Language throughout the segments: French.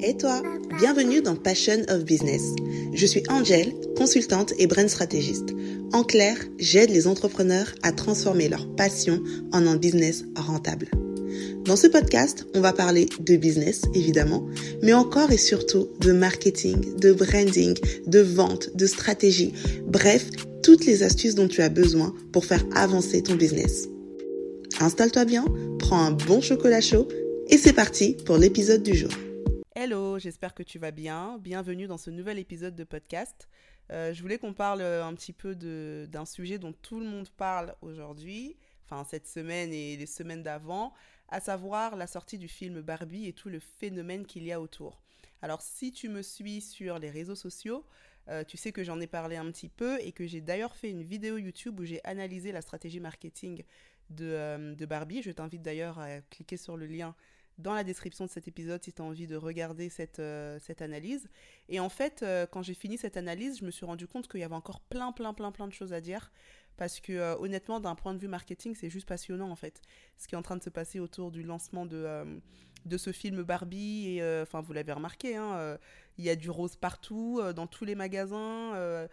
Et toi, bienvenue dans Passion of Business. Je suis Angel, consultante et brand stratégiste. En clair, j'aide les entrepreneurs à transformer leur passion en un business rentable. Dans ce podcast, on va parler de business, évidemment, mais encore et surtout de marketing, de branding, de vente, de stratégie, bref, toutes les astuces dont tu as besoin pour faire avancer ton business. Installe-toi bien, prends un bon chocolat chaud et c'est parti pour l'épisode du jour. Hello, j'espère que tu vas bien. Bienvenue dans ce nouvel épisode de podcast. Euh, je voulais qu'on parle un petit peu d'un sujet dont tout le monde parle aujourd'hui, enfin cette semaine et les semaines d'avant, à savoir la sortie du film Barbie et tout le phénomène qu'il y a autour. Alors si tu me suis sur les réseaux sociaux, euh, tu sais que j'en ai parlé un petit peu et que j'ai d'ailleurs fait une vidéo YouTube où j'ai analysé la stratégie marketing de, euh, de Barbie. Je t'invite d'ailleurs à cliquer sur le lien dans la description de cet épisode si tu as envie de regarder cette, euh, cette analyse. Et en fait, euh, quand j'ai fini cette analyse, je me suis rendu compte qu'il y avait encore plein, plein, plein, plein de choses à dire. Parce que euh, honnêtement, d'un point de vue marketing, c'est juste passionnant en fait. Ce qui est en train de se passer autour du lancement de, de ce film Barbie. Et enfin, vous l'avez remarqué, hein, il y a du rose partout, dans tous les magasins.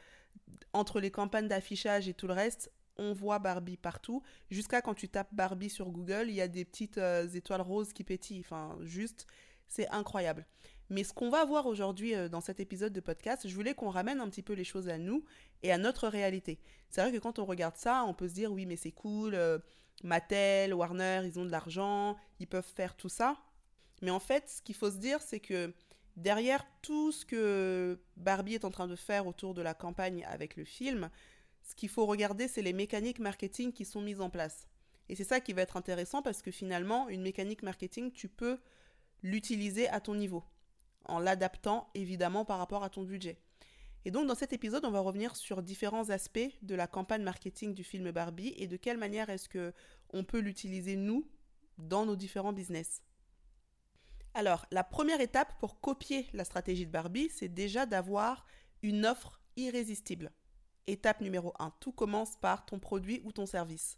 entre les campagnes d'affichage et tout le reste, on voit Barbie partout. Jusqu'à quand tu tapes Barbie sur Google, il y a des petites euh, étoiles roses qui pétillent. Enfin, juste, c'est incroyable. Mais ce qu'on va voir aujourd'hui euh, dans cet épisode de podcast, je voulais qu'on ramène un petit peu les choses à nous et à notre réalité. C'est vrai que quand on regarde ça, on peut se dire oui, mais c'est cool, euh, Mattel, Warner, ils ont de l'argent, ils peuvent faire tout ça. Mais en fait, ce qu'il faut se dire, c'est que derrière tout ce que Barbie est en train de faire autour de la campagne avec le film, ce qu'il faut regarder, c'est les mécaniques marketing qui sont mises en place. Et c'est ça qui va être intéressant parce que finalement, une mécanique marketing, tu peux l'utiliser à ton niveau, en l'adaptant évidemment par rapport à ton budget. Et donc dans cet épisode, on va revenir sur différents aspects de la campagne marketing du film Barbie et de quelle manière est-ce que on peut l'utiliser nous dans nos différents business. Alors, la première étape pour copier la stratégie de Barbie, c'est déjà d'avoir une offre irrésistible. Étape numéro 1. Tout commence par ton produit ou ton service.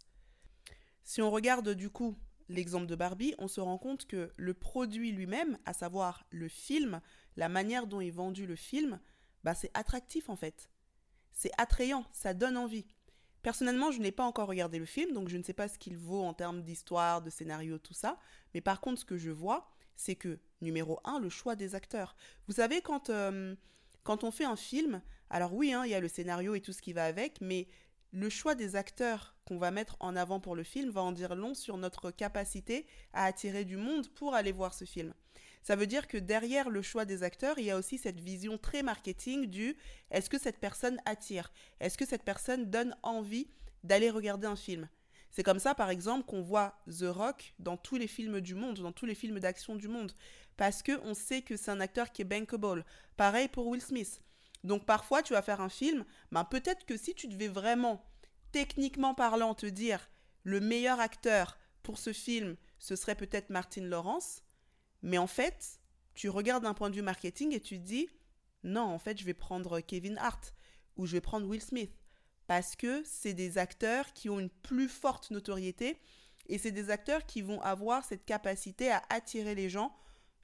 Si on regarde du coup l'exemple de Barbie, on se rend compte que le produit lui-même, à savoir le film, la manière dont est vendu le film, bah c'est attractif en fait. C'est attrayant, ça donne envie. Personnellement, je n'ai pas encore regardé le film, donc je ne sais pas ce qu'il vaut en termes d'histoire, de scénario, tout ça. Mais par contre, ce que je vois, c'est que, numéro 1, le choix des acteurs. Vous savez, quand, euh, quand on fait un film, alors oui, hein, il y a le scénario et tout ce qui va avec, mais le choix des acteurs qu'on va mettre en avant pour le film va en dire long sur notre capacité à attirer du monde pour aller voir ce film. Ça veut dire que derrière le choix des acteurs, il y a aussi cette vision très marketing du est-ce que cette personne attire Est-ce que cette personne donne envie d'aller regarder un film? C'est comme ça, par exemple, qu'on voit The Rock dans tous les films du monde, dans tous les films d'action du monde, parce qu'on sait que c'est un acteur qui est bankable. Pareil pour Will Smith. Donc parfois, tu vas faire un film, ben, peut-être que si tu devais vraiment, techniquement parlant, te dire le meilleur acteur pour ce film, ce serait peut-être Martin Lawrence, mais en fait, tu regardes d'un point de vue marketing et tu te dis non, en fait, je vais prendre Kevin Hart ou je vais prendre Will Smith parce que c'est des acteurs qui ont une plus forte notoriété et c'est des acteurs qui vont avoir cette capacité à attirer les gens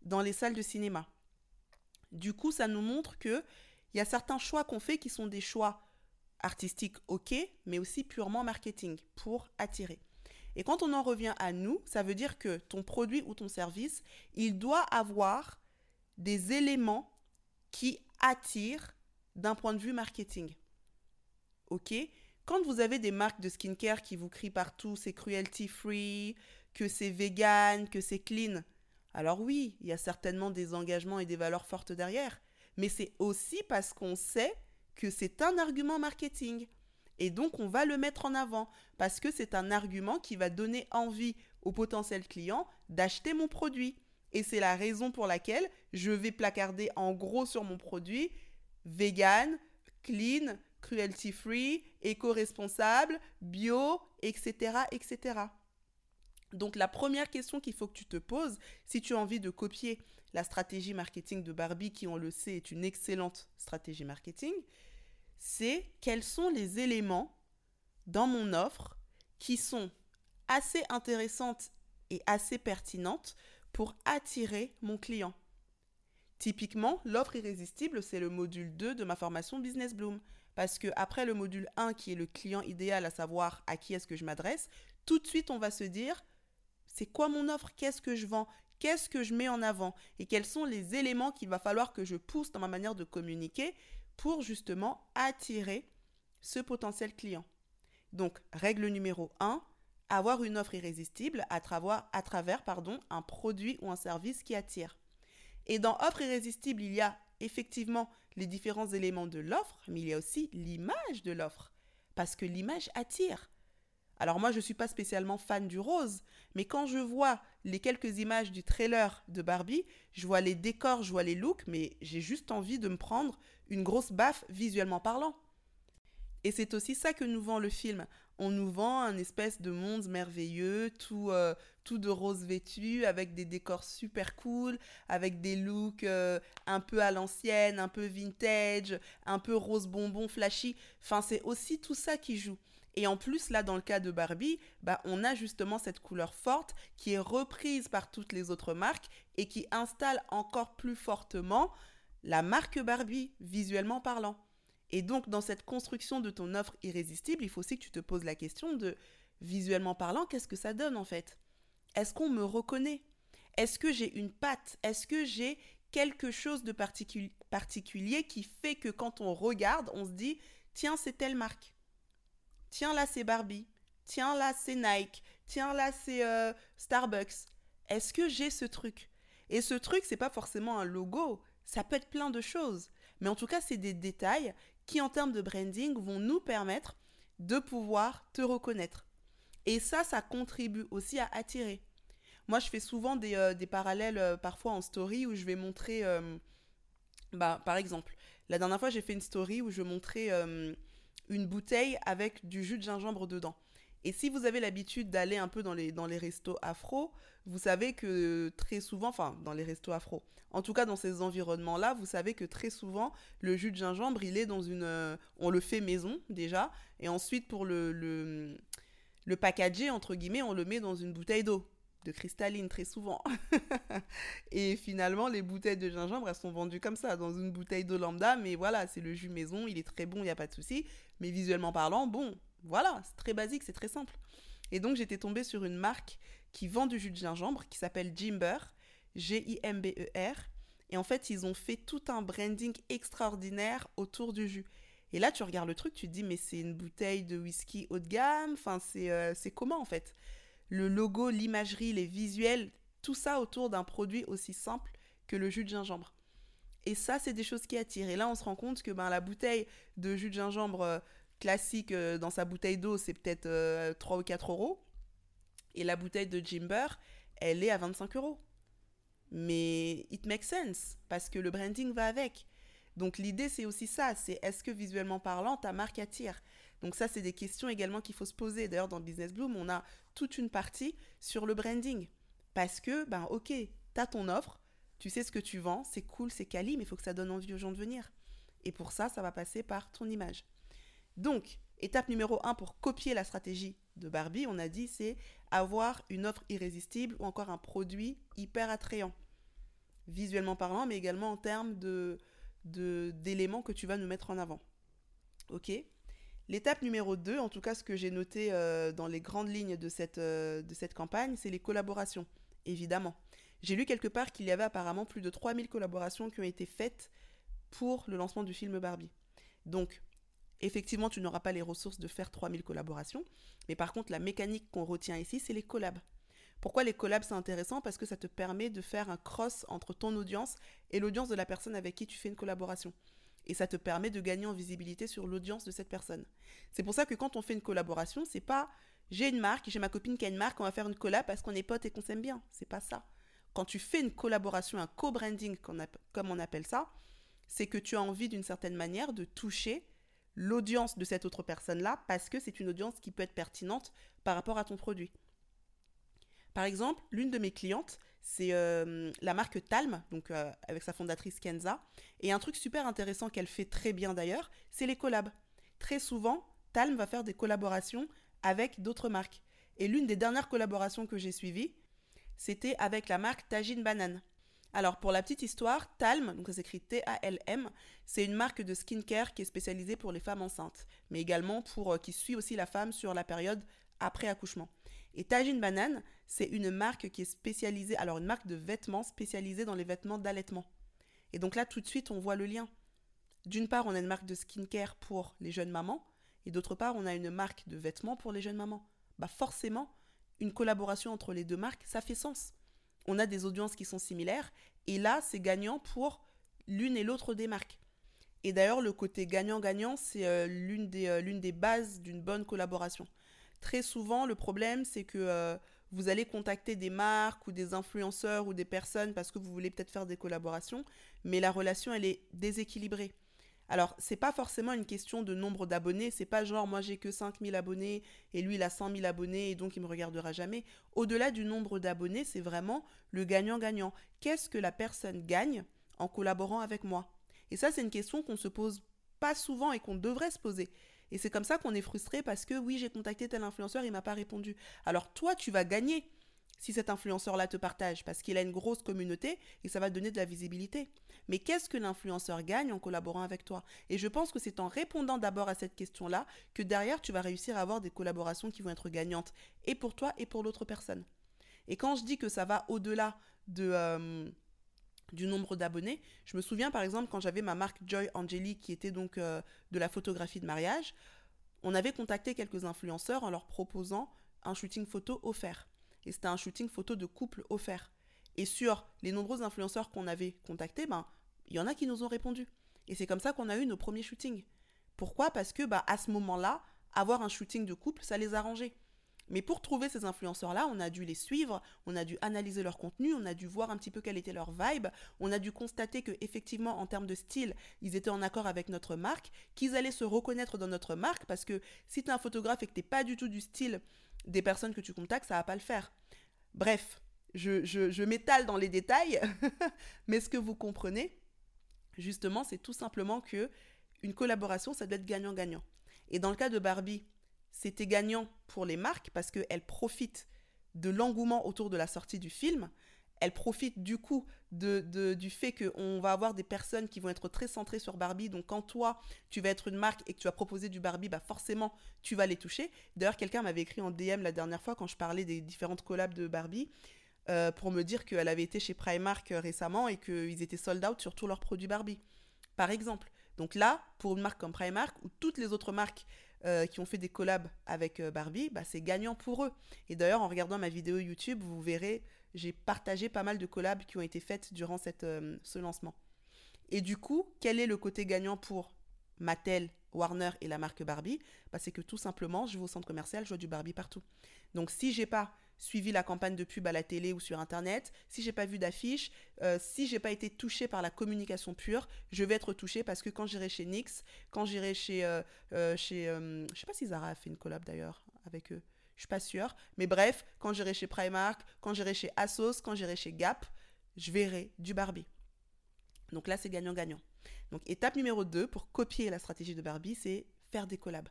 dans les salles de cinéma. Du coup, ça nous montre que il y a certains choix qu'on fait qui sont des choix artistiques, ok, mais aussi purement marketing pour attirer. Et quand on en revient à nous, ça veut dire que ton produit ou ton service, il doit avoir des éléments qui attirent d'un point de vue marketing. Ok? Quand vous avez des marques de skincare qui vous crient partout, c'est cruelty free, que c'est vegan, que c'est clean, alors oui, il y a certainement des engagements et des valeurs fortes derrière mais c'est aussi parce qu'on sait que c'est un argument marketing. Et donc, on va le mettre en avant parce que c'est un argument qui va donner envie au potentiel client d'acheter mon produit. Et c'est la raison pour laquelle je vais placarder en gros sur mon produit vegan, clean, cruelty free, éco-responsable, bio, etc., etc. Donc la première question qu'il faut que tu te poses, si tu as envie de copier la stratégie marketing de Barbie, qui on le sait est une excellente stratégie marketing, c'est quels sont les éléments dans mon offre qui sont assez intéressantes et assez pertinentes pour attirer mon client. Typiquement, l'offre irrésistible, c'est le module 2 de ma formation Business Bloom. Parce que après le module 1, qui est le client idéal, à savoir à qui est-ce que je m'adresse, tout de suite, on va se dire, c'est quoi mon offre? Qu'est-ce que je vends? Qu'est-ce que je mets en avant? Et quels sont les éléments qu'il va falloir que je pousse dans ma manière de communiquer pour justement attirer ce potentiel client? Donc, règle numéro 1, avoir une offre irrésistible à travers, un produit ou un service qui attire. Et dans offre irrésistible, il y a effectivement les différents éléments de l'offre, mais il y a aussi l'image de l'offre. Parce que l'image attire. Alors moi, je ne suis pas spécialement fan du rose, mais quand je vois les quelques images du trailer de Barbie, je vois les décors, je vois les looks, mais j'ai juste envie de me prendre une grosse baffe visuellement parlant. Et c'est aussi ça que nous vend le film. On nous vend un espèce de monde merveilleux, tout, euh, tout de rose vêtu, avec des décors super cool, avec des looks euh, un peu à l'ancienne, un peu vintage, un peu rose bonbon flashy. Enfin, c'est aussi tout ça qui joue. Et en plus, là, dans le cas de Barbie, bah, on a justement cette couleur forte qui est reprise par toutes les autres marques et qui installe encore plus fortement la marque Barbie, visuellement parlant. Et donc, dans cette construction de ton offre irrésistible, il faut aussi que tu te poses la question de, visuellement parlant, qu'est-ce que ça donne en fait? Est-ce qu'on me reconnaît? Est-ce que j'ai une patte? Est-ce que j'ai quelque chose de particulier qui fait que quand on regarde, on se dit, tiens, c'est telle marque? Tiens, là, c'est Barbie. Tiens, là, c'est Nike. Tiens, là, c'est euh, Starbucks. Est-ce que j'ai ce truc? Et ce truc, c'est pas forcément un logo. Ça peut être plein de choses. Mais en tout cas, c'est des détails qui, en termes de branding, vont nous permettre de pouvoir te reconnaître. Et ça, ça contribue aussi à attirer. Moi, je fais souvent des, euh, parallèles euh, parfois en story où je vais montrer, bah, par exemple, la dernière fois, j'ai fait une story où je montrais une bouteille avec du jus de gingembre dedans. Et si vous avez l'habitude d'aller un peu dans les, dans les restos afro, vous savez que très souvent, enfin dans les restos afro, en tout cas dans ces environnements-là, vous savez que très souvent, le jus de gingembre, il est dans une... Euh, on le fait maison déjà, et ensuite pour le, le, le packager, entre guillemets, on le met dans une bouteille d'eau de cristalline très souvent. et finalement, les bouteilles de gingembre, elles sont vendues comme ça, dans une bouteille d'eau lambda, mais voilà, c'est le jus maison, il est très bon, il n'y a pas de souci. Mais visuellement parlant, bon, voilà, c'est très basique, c'est très simple. Et donc j'étais tombée sur une marque qui vend du jus de gingembre qui s'appelle Jimber, G-I-M-B-E-R. Et en fait, ils ont fait tout un branding extraordinaire autour du jus. Et là, tu regardes le truc, tu te dis, mais c'est une bouteille de whisky haut de gamme. Enfin, c'est euh, comment en fait? Le logo, l'imagerie, les visuels, tout ça autour d'un produit aussi simple que le jus de gingembre. Et ça, c'est des choses qui attirent. Et là, on se rend compte que ben, la bouteille de jus de gingembre euh, classique euh, dans sa bouteille d'eau, c'est peut-être 3 euh, ou 4 euros. Et la bouteille de Jimber, elle est à 25 euros. Mais it makes sense parce que le branding va avec. Donc l'idée, c'est aussi ça, c'est est-ce que visuellement parlant, ta marque attire? Donc ça, c'est des questions également qu'il faut se poser. D'ailleurs, dans Business Bloom, on a toute une partie sur le branding. Parce que, ben ok, tu as ton offre, tu sais ce que tu vends, c'est cool, c'est quali, mais il faut que ça donne envie aux gens de venir. Et pour ça, ça va passer par ton image. Donc, étape numéro 1 pour copier la stratégie de Barbie, on a dit, c'est avoir une offre irrésistible ou encore un produit hyper attrayant. Visuellement parlant, mais également en termes de, d'éléments que tu vas nous mettre en avant. Ok? L'étape numéro 2, en tout cas ce que j'ai noté euh, dans les grandes lignes de cette, euh, de cette campagne, c'est les collaborations, évidemment. J'ai lu quelque part qu'il y avait apparemment plus de 3000 collaborations qui ont été faites pour le lancement du film Barbie. Donc, Effectivement, tu n'auras pas les ressources de faire 3000 collaborations, mais par contre, la mécanique qu'on retient ici, c'est les collabs. Pourquoi les collabs, c'est intéressant? Parce que ça te permet de faire un cross entre ton audience et l'audience de la personne avec qui tu fais une collaboration. Et ça te permet de gagner en visibilité sur l'audience de cette personne. C'est pour ça que quand on fait une collaboration, c'est pas j'ai une marque, j'ai ma copine qui a une marque, on va faire une collab parce qu'on est potes et qu'on s'aime bien. C'est pas ça. Quand tu fais une collaboration, un co-branding, comme on appelle ça, c'est que tu as envie d'une certaine manière de toucher l'audience de cette autre personne-là parce que c'est une audience qui peut être pertinente par rapport à ton produit. Par exemple, l'une de mes clientes, c'est euh, la marque Talm, donc euh, avec sa fondatrice Kenza. Et un truc super intéressant qu'elle fait très bien d'ailleurs, c'est les collabs. Très souvent, Talm va faire des collaborations avec d'autres marques. Et l'une des dernières collaborations que j'ai suivies, c'était avec la marque Tajin Banane. Alors, pour la petite histoire, Talm, donc ça s'écrit T-A-L-M, c'est une marque de skincare qui est spécialisée pour les femmes enceintes, mais également pour euh, qui suit aussi la femme sur la période après accouchement. Et Tajin Banane, c'est une marque qui est spécialisée, alors une marque de vêtements spécialisée dans les vêtements d'allaitement. Et donc là, tout de suite, on voit le lien. D'une part, on a une marque de skincare pour les jeunes mamans, et d'autre part, on a une marque de vêtements pour les jeunes mamans. Bah forcément, une collaboration entre les deux marques, ça fait sens on a des audiences qui sont similaires, et là, c'est gagnant pour l'une et l'autre des marques. Et d'ailleurs, le côté gagnant-gagnant, c'est euh, euh, l'une des bases d'une bonne collaboration. Très souvent, le problème, c'est que euh, vous allez contacter des marques ou des influenceurs ou des personnes parce que vous voulez peut-être faire des collaborations, mais la relation, elle est déséquilibrée. Alors, c'est pas forcément une question de nombre d'abonnés, c'est pas genre moi j'ai que 5000 abonnés et lui il a 100 000 abonnés et donc il me regardera jamais. Au-delà du nombre d'abonnés, c'est vraiment le gagnant-gagnant. Qu'est-ce que la personne gagne en collaborant avec moi? Et ça, c'est une question qu'on se pose pas souvent et qu'on devrait se poser. Et c'est comme ça qu'on est frustré parce que oui, j'ai contacté tel influenceur, il m'a pas répondu. Alors toi, tu vas gagner si cet influenceur-là te partage, parce qu'il a une grosse communauté et ça va donner de la visibilité. Mais qu'est-ce que l'influenceur gagne en collaborant avec toi? Et je pense que c'est en répondant d'abord à cette question-là que derrière, tu vas réussir à avoir des collaborations qui vont être gagnantes, et pour toi et pour l'autre personne. Et quand je dis que ça va au-delà de... Euh, du nombre d'abonnés. Je me souviens par exemple quand j'avais ma marque Joy Angeli qui était donc euh, de la photographie de mariage, on avait contacté quelques influenceurs en leur proposant un shooting photo offert et c'était un shooting photo de couple offert. Et sur les nombreux influenceurs qu'on avait contactés, ben, il y en a qui nous ont répondu. Et c'est comme ça qu'on a eu nos premiers shootings. Pourquoi? Parce que bah, à ce moment-là, avoir un shooting de couple, ça les arrangeait. Mais pour trouver ces influenceurs-là, on a dû les suivre, on a dû analyser leur contenu, on a dû voir un petit peu quelle était leur vibe, on a dû constater que effectivement en termes de style, ils étaient en accord avec notre marque, qu'ils allaient se reconnaître dans notre marque, parce que si tu es un photographe et que tu n'es pas du tout du style des personnes que tu contactes, ça va pas le faire. Bref, je, je, m'étale dans les détails, mais ce que vous comprenez, justement, c'est tout simplement que une collaboration, ça doit être gagnant-gagnant. Et dans le cas de Barbie, c'était gagnant pour les marques parce qu'elles profitent de l'engouement autour de la sortie du film, elle profite du coup de, du fait qu'on va avoir des personnes qui vont être très centrées sur Barbie. Donc quand toi, tu vas être une marque et que tu vas proposer du Barbie, bah forcément, tu vas les toucher. D'ailleurs, quelqu'un m'avait écrit en DM la dernière fois quand je parlais des différentes collabs de Barbie. Euh, pour me dire qu'elle avait été chez Primark euh, récemment et qu'ils étaient sold out sur tous leurs produits Barbie, par exemple. Donc là, pour une marque comme Primark ou toutes les autres marques euh, qui ont fait des collabs avec Barbie, bah, c'est gagnant pour eux. Et d'ailleurs, en regardant ma vidéo YouTube, vous verrez j'ai partagé pas mal de collabs qui ont été faites durant euh, ce lancement. Et du coup, quel est le côté gagnant pour Mattel, Warner et la marque Barbie? Bah, C'est que tout simplement, je vais au centre commercial, je vois du Barbie partout. Donc si j'ai pas suivi la campagne de pub à la télé ou sur internet, si j'ai pas vu d'affiche, euh, si j'ai pas été touché par la communication pure, je vais être touché parce que quand j'irai chez NYX, quand j'irai chez, euh, euh chez je sais pas si Zara a fait une collab d'ailleurs avec eux, je suis pas sûre. Mais bref, quand j'irai chez Primark, quand j'irai chez Asos, quand j'irai chez Gap, je verrai du Barbie. Donc là, c'est gagnant-gagnant. Donc étape numéro 2 pour copier la stratégie de Barbie, c'est faire des collabs.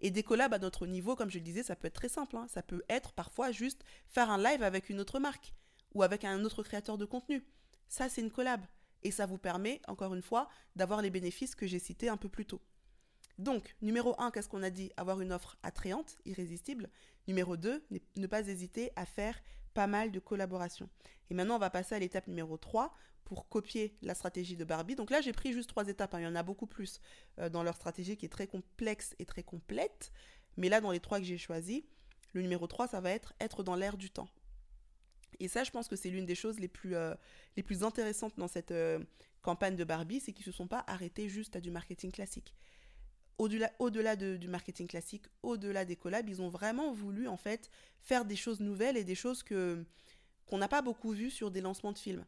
Et des collabs à notre niveau, comme je le disais, ça peut être très simple. Hein. Ça peut être parfois juste faire un live avec une autre marque ou avec un autre créateur de contenu. Ça, c'est une collab. Et ça vous permet, encore une fois, d'avoir les bénéfices que j'ai cités un peu plus tôt. Donc, numéro 1, qu'est-ce qu'on a dit? Avoir une offre attrayante, irrésistible. Numéro 2, ne pas hésiter à faire pas mal de collaborations. Et maintenant, on va passer à l'étape numéro 3 pour copier la stratégie de Barbie. Donc là, j'ai pris juste trois étapes. Hein. Il y en a beaucoup plus euh, dans leur stratégie qui est très complexe et très complète. Mais là, dans les trois que j'ai choisis, le numéro 3, ça va être être dans l'air du temps. Et ça, je pense que c'est l'une des choses les plus, euh, les plus intéressantes dans cette euh, campagne de Barbie, c'est qu'ils ne se sont pas arrêtés juste à du marketing classique au-delà, du marketing classique, au-delà des collabs, ils ont vraiment voulu en fait faire des choses nouvelles et des choses que qu'on n'a pas beaucoup vues sur des lancements de films.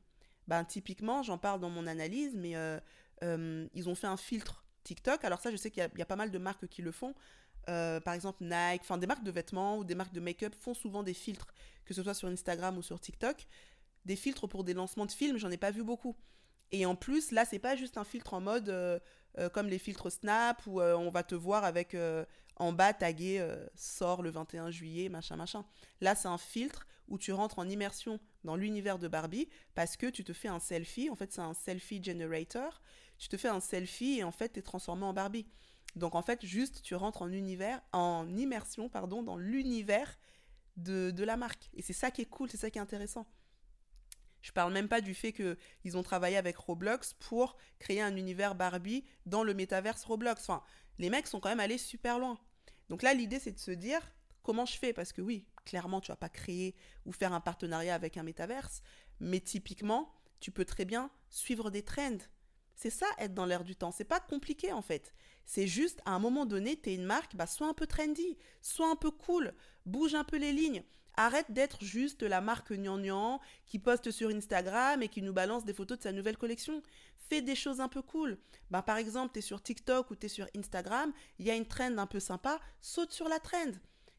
Ben, typiquement, j'en parle dans mon analyse, mais euh, euh, ils ont fait un filtre TikTok. Alors ça, je sais qu'il y, a pas mal de marques qui le font. Euh, par exemple, Nike, enfin des marques de vêtements ou des marques de make-up font souvent des filtres, que ce soit sur Instagram ou sur TikTok. Des filtres pour des lancements de films, j'en ai pas vu beaucoup. Et en plus, là, c'est pas juste un filtre en mode euh, euh, comme les filtres Snap où euh, on va te voir avec en bas tagué sort le 21 juillet, machin, machin. Là, c'est un filtre où tu rentres en immersion dans l'univers de Barbie parce que tu te fais un selfie. En fait, c'est un selfie generator. Tu te fais un selfie et en fait, tu es transformé en Barbie. Donc, en fait, juste, tu rentres en univers, en immersion, pardon, dans l'univers de, de la marque. Et c'est ça qui est cool, c'est ça qui est intéressant. Je parle même pas du fait qu'ils ont travaillé avec Roblox pour créer un univers Barbie dans le métaverse Roblox. Enfin, les mecs sont quand même allés super loin. Donc là, l'idée, c'est de se dire comment je fais? Parce que oui, clairement, tu vas pas créer ou faire un partenariat avec un métaverse, mais typiquement, tu peux très bien suivre des trends. C'est ça, être dans l'air du temps. C'est pas compliqué en fait. C'est juste, à un moment donné, tu es une marque, bah, sois un peu trendy, sois un peu cool, bouge un peu les lignes. Arrête d'être juste la marque gnangnan qui poste sur Instagram et qui nous balance des photos de sa nouvelle collection. Fais des choses un peu cool. Ben, par exemple, tu es sur TikTok ou tu es sur Instagram, il y a une trend un peu sympa, saute sur la trend.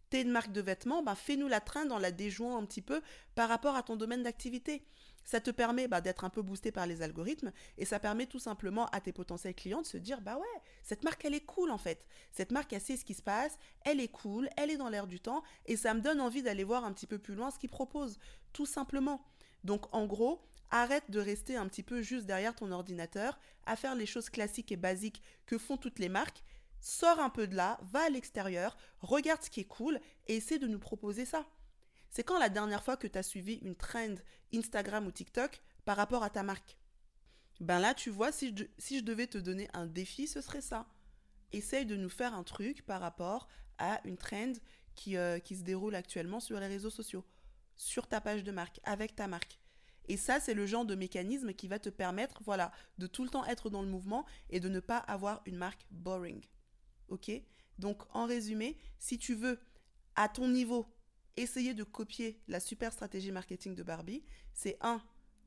Tu es une marque de vêtements, ben, fais-nous la trend en la déjouant un petit peu par rapport à ton domaine d'activité. Ça te permet bah, d'être un peu boosté par les algorithmes et ça permet tout simplement à tes potentiels clients de se dire bah ouais, cette marque elle est cool en fait. Cette marque elle sait ce qui se passe, elle est cool, elle est dans l'air du temps et ça me donne envie d'aller voir un petit peu plus loin ce qu'ils proposent, tout simplement. Donc en gros, arrête de rester un petit peu juste derrière ton ordinateur à faire les choses classiques et basiques que font toutes les marques. Sors un peu de là, va à l'extérieur, regarde ce qui est cool et essaie de nous proposer ça. C'est quand la dernière fois que tu as suivi une trend Instagram ou TikTok par rapport à ta marque? Ben là, tu vois, si je, devais te donner un défi, ce serait ça. Essaye de nous faire un truc par rapport à une trend qui, euh, qui se déroule actuellement sur les réseaux sociaux, sur ta page de marque, avec ta marque. Et ça, c'est le genre de mécanisme qui va te permettre, voilà, de tout le temps être dans le mouvement et de ne pas avoir une marque boring. Ok? Donc, en résumé, si tu veux, à ton niveau, essayer de copier la super stratégie marketing de Barbie, c'est un,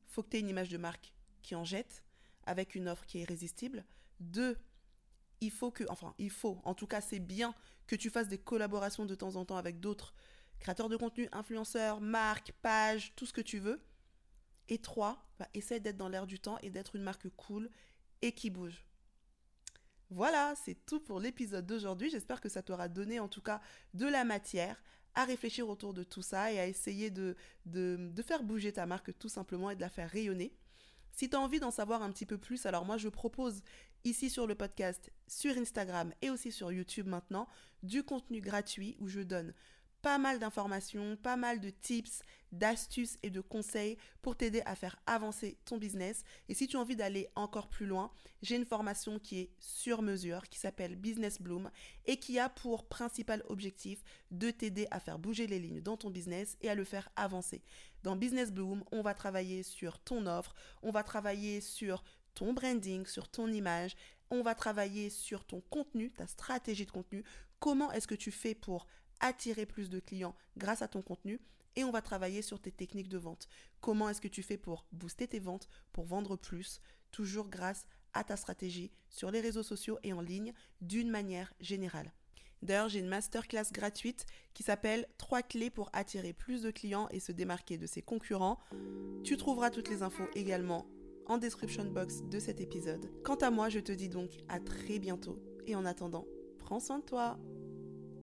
faut que tu aies une image de marque qui en jette avec une offre qui est irrésistible. Deux, il faut que, enfin, il faut, en tout cas, c'est bien que tu fasses des collaborations de temps en temps avec d'autres créateurs de contenu, influenceurs, marques, pages, tout ce que tu veux. Et trois, bah, essaie d'être dans l'air du temps et d'être une marque cool et qui bouge. Voilà, c'est tout pour l'épisode d'aujourd'hui. J'espère que ça t'aura donné en tout cas de la matière à réfléchir autour de tout ça et à essayer de, faire bouger ta marque tout simplement et de la faire rayonner. Si tu as envie d'en savoir un petit peu plus, alors moi je propose ici sur le podcast, sur Instagram et aussi sur YouTube maintenant, du contenu gratuit où je donne pas mal d'informations, pas mal de tips, d'astuces et de conseils pour t'aider à faire avancer ton business. Et si tu as envie d'aller encore plus loin, j'ai une formation qui est sur mesure, qui s'appelle Business Bloom et qui a pour principal objectif de t'aider à faire bouger les lignes dans ton business et à le faire avancer. Dans Business Bloom, on va travailler sur ton offre, on va travailler sur ton branding, sur ton image, on va travailler sur ton contenu, ta stratégie de contenu, comment est-ce que tu fais pour attirer plus de clients grâce à ton contenu et on va travailler sur tes techniques de vente. Comment est-ce que tu fais pour booster tes ventes, pour vendre plus, toujours grâce à ta stratégie sur les réseaux sociaux et en ligne d'une manière générale. D'ailleurs, j'ai une masterclass gratuite qui s'appelle 3 clés pour attirer plus de clients et se démarquer de ses concurrents. Tu trouveras toutes les infos également en description box de cet épisode. Quant à moi, je te dis donc à très bientôt et en attendant, prends soin de toi.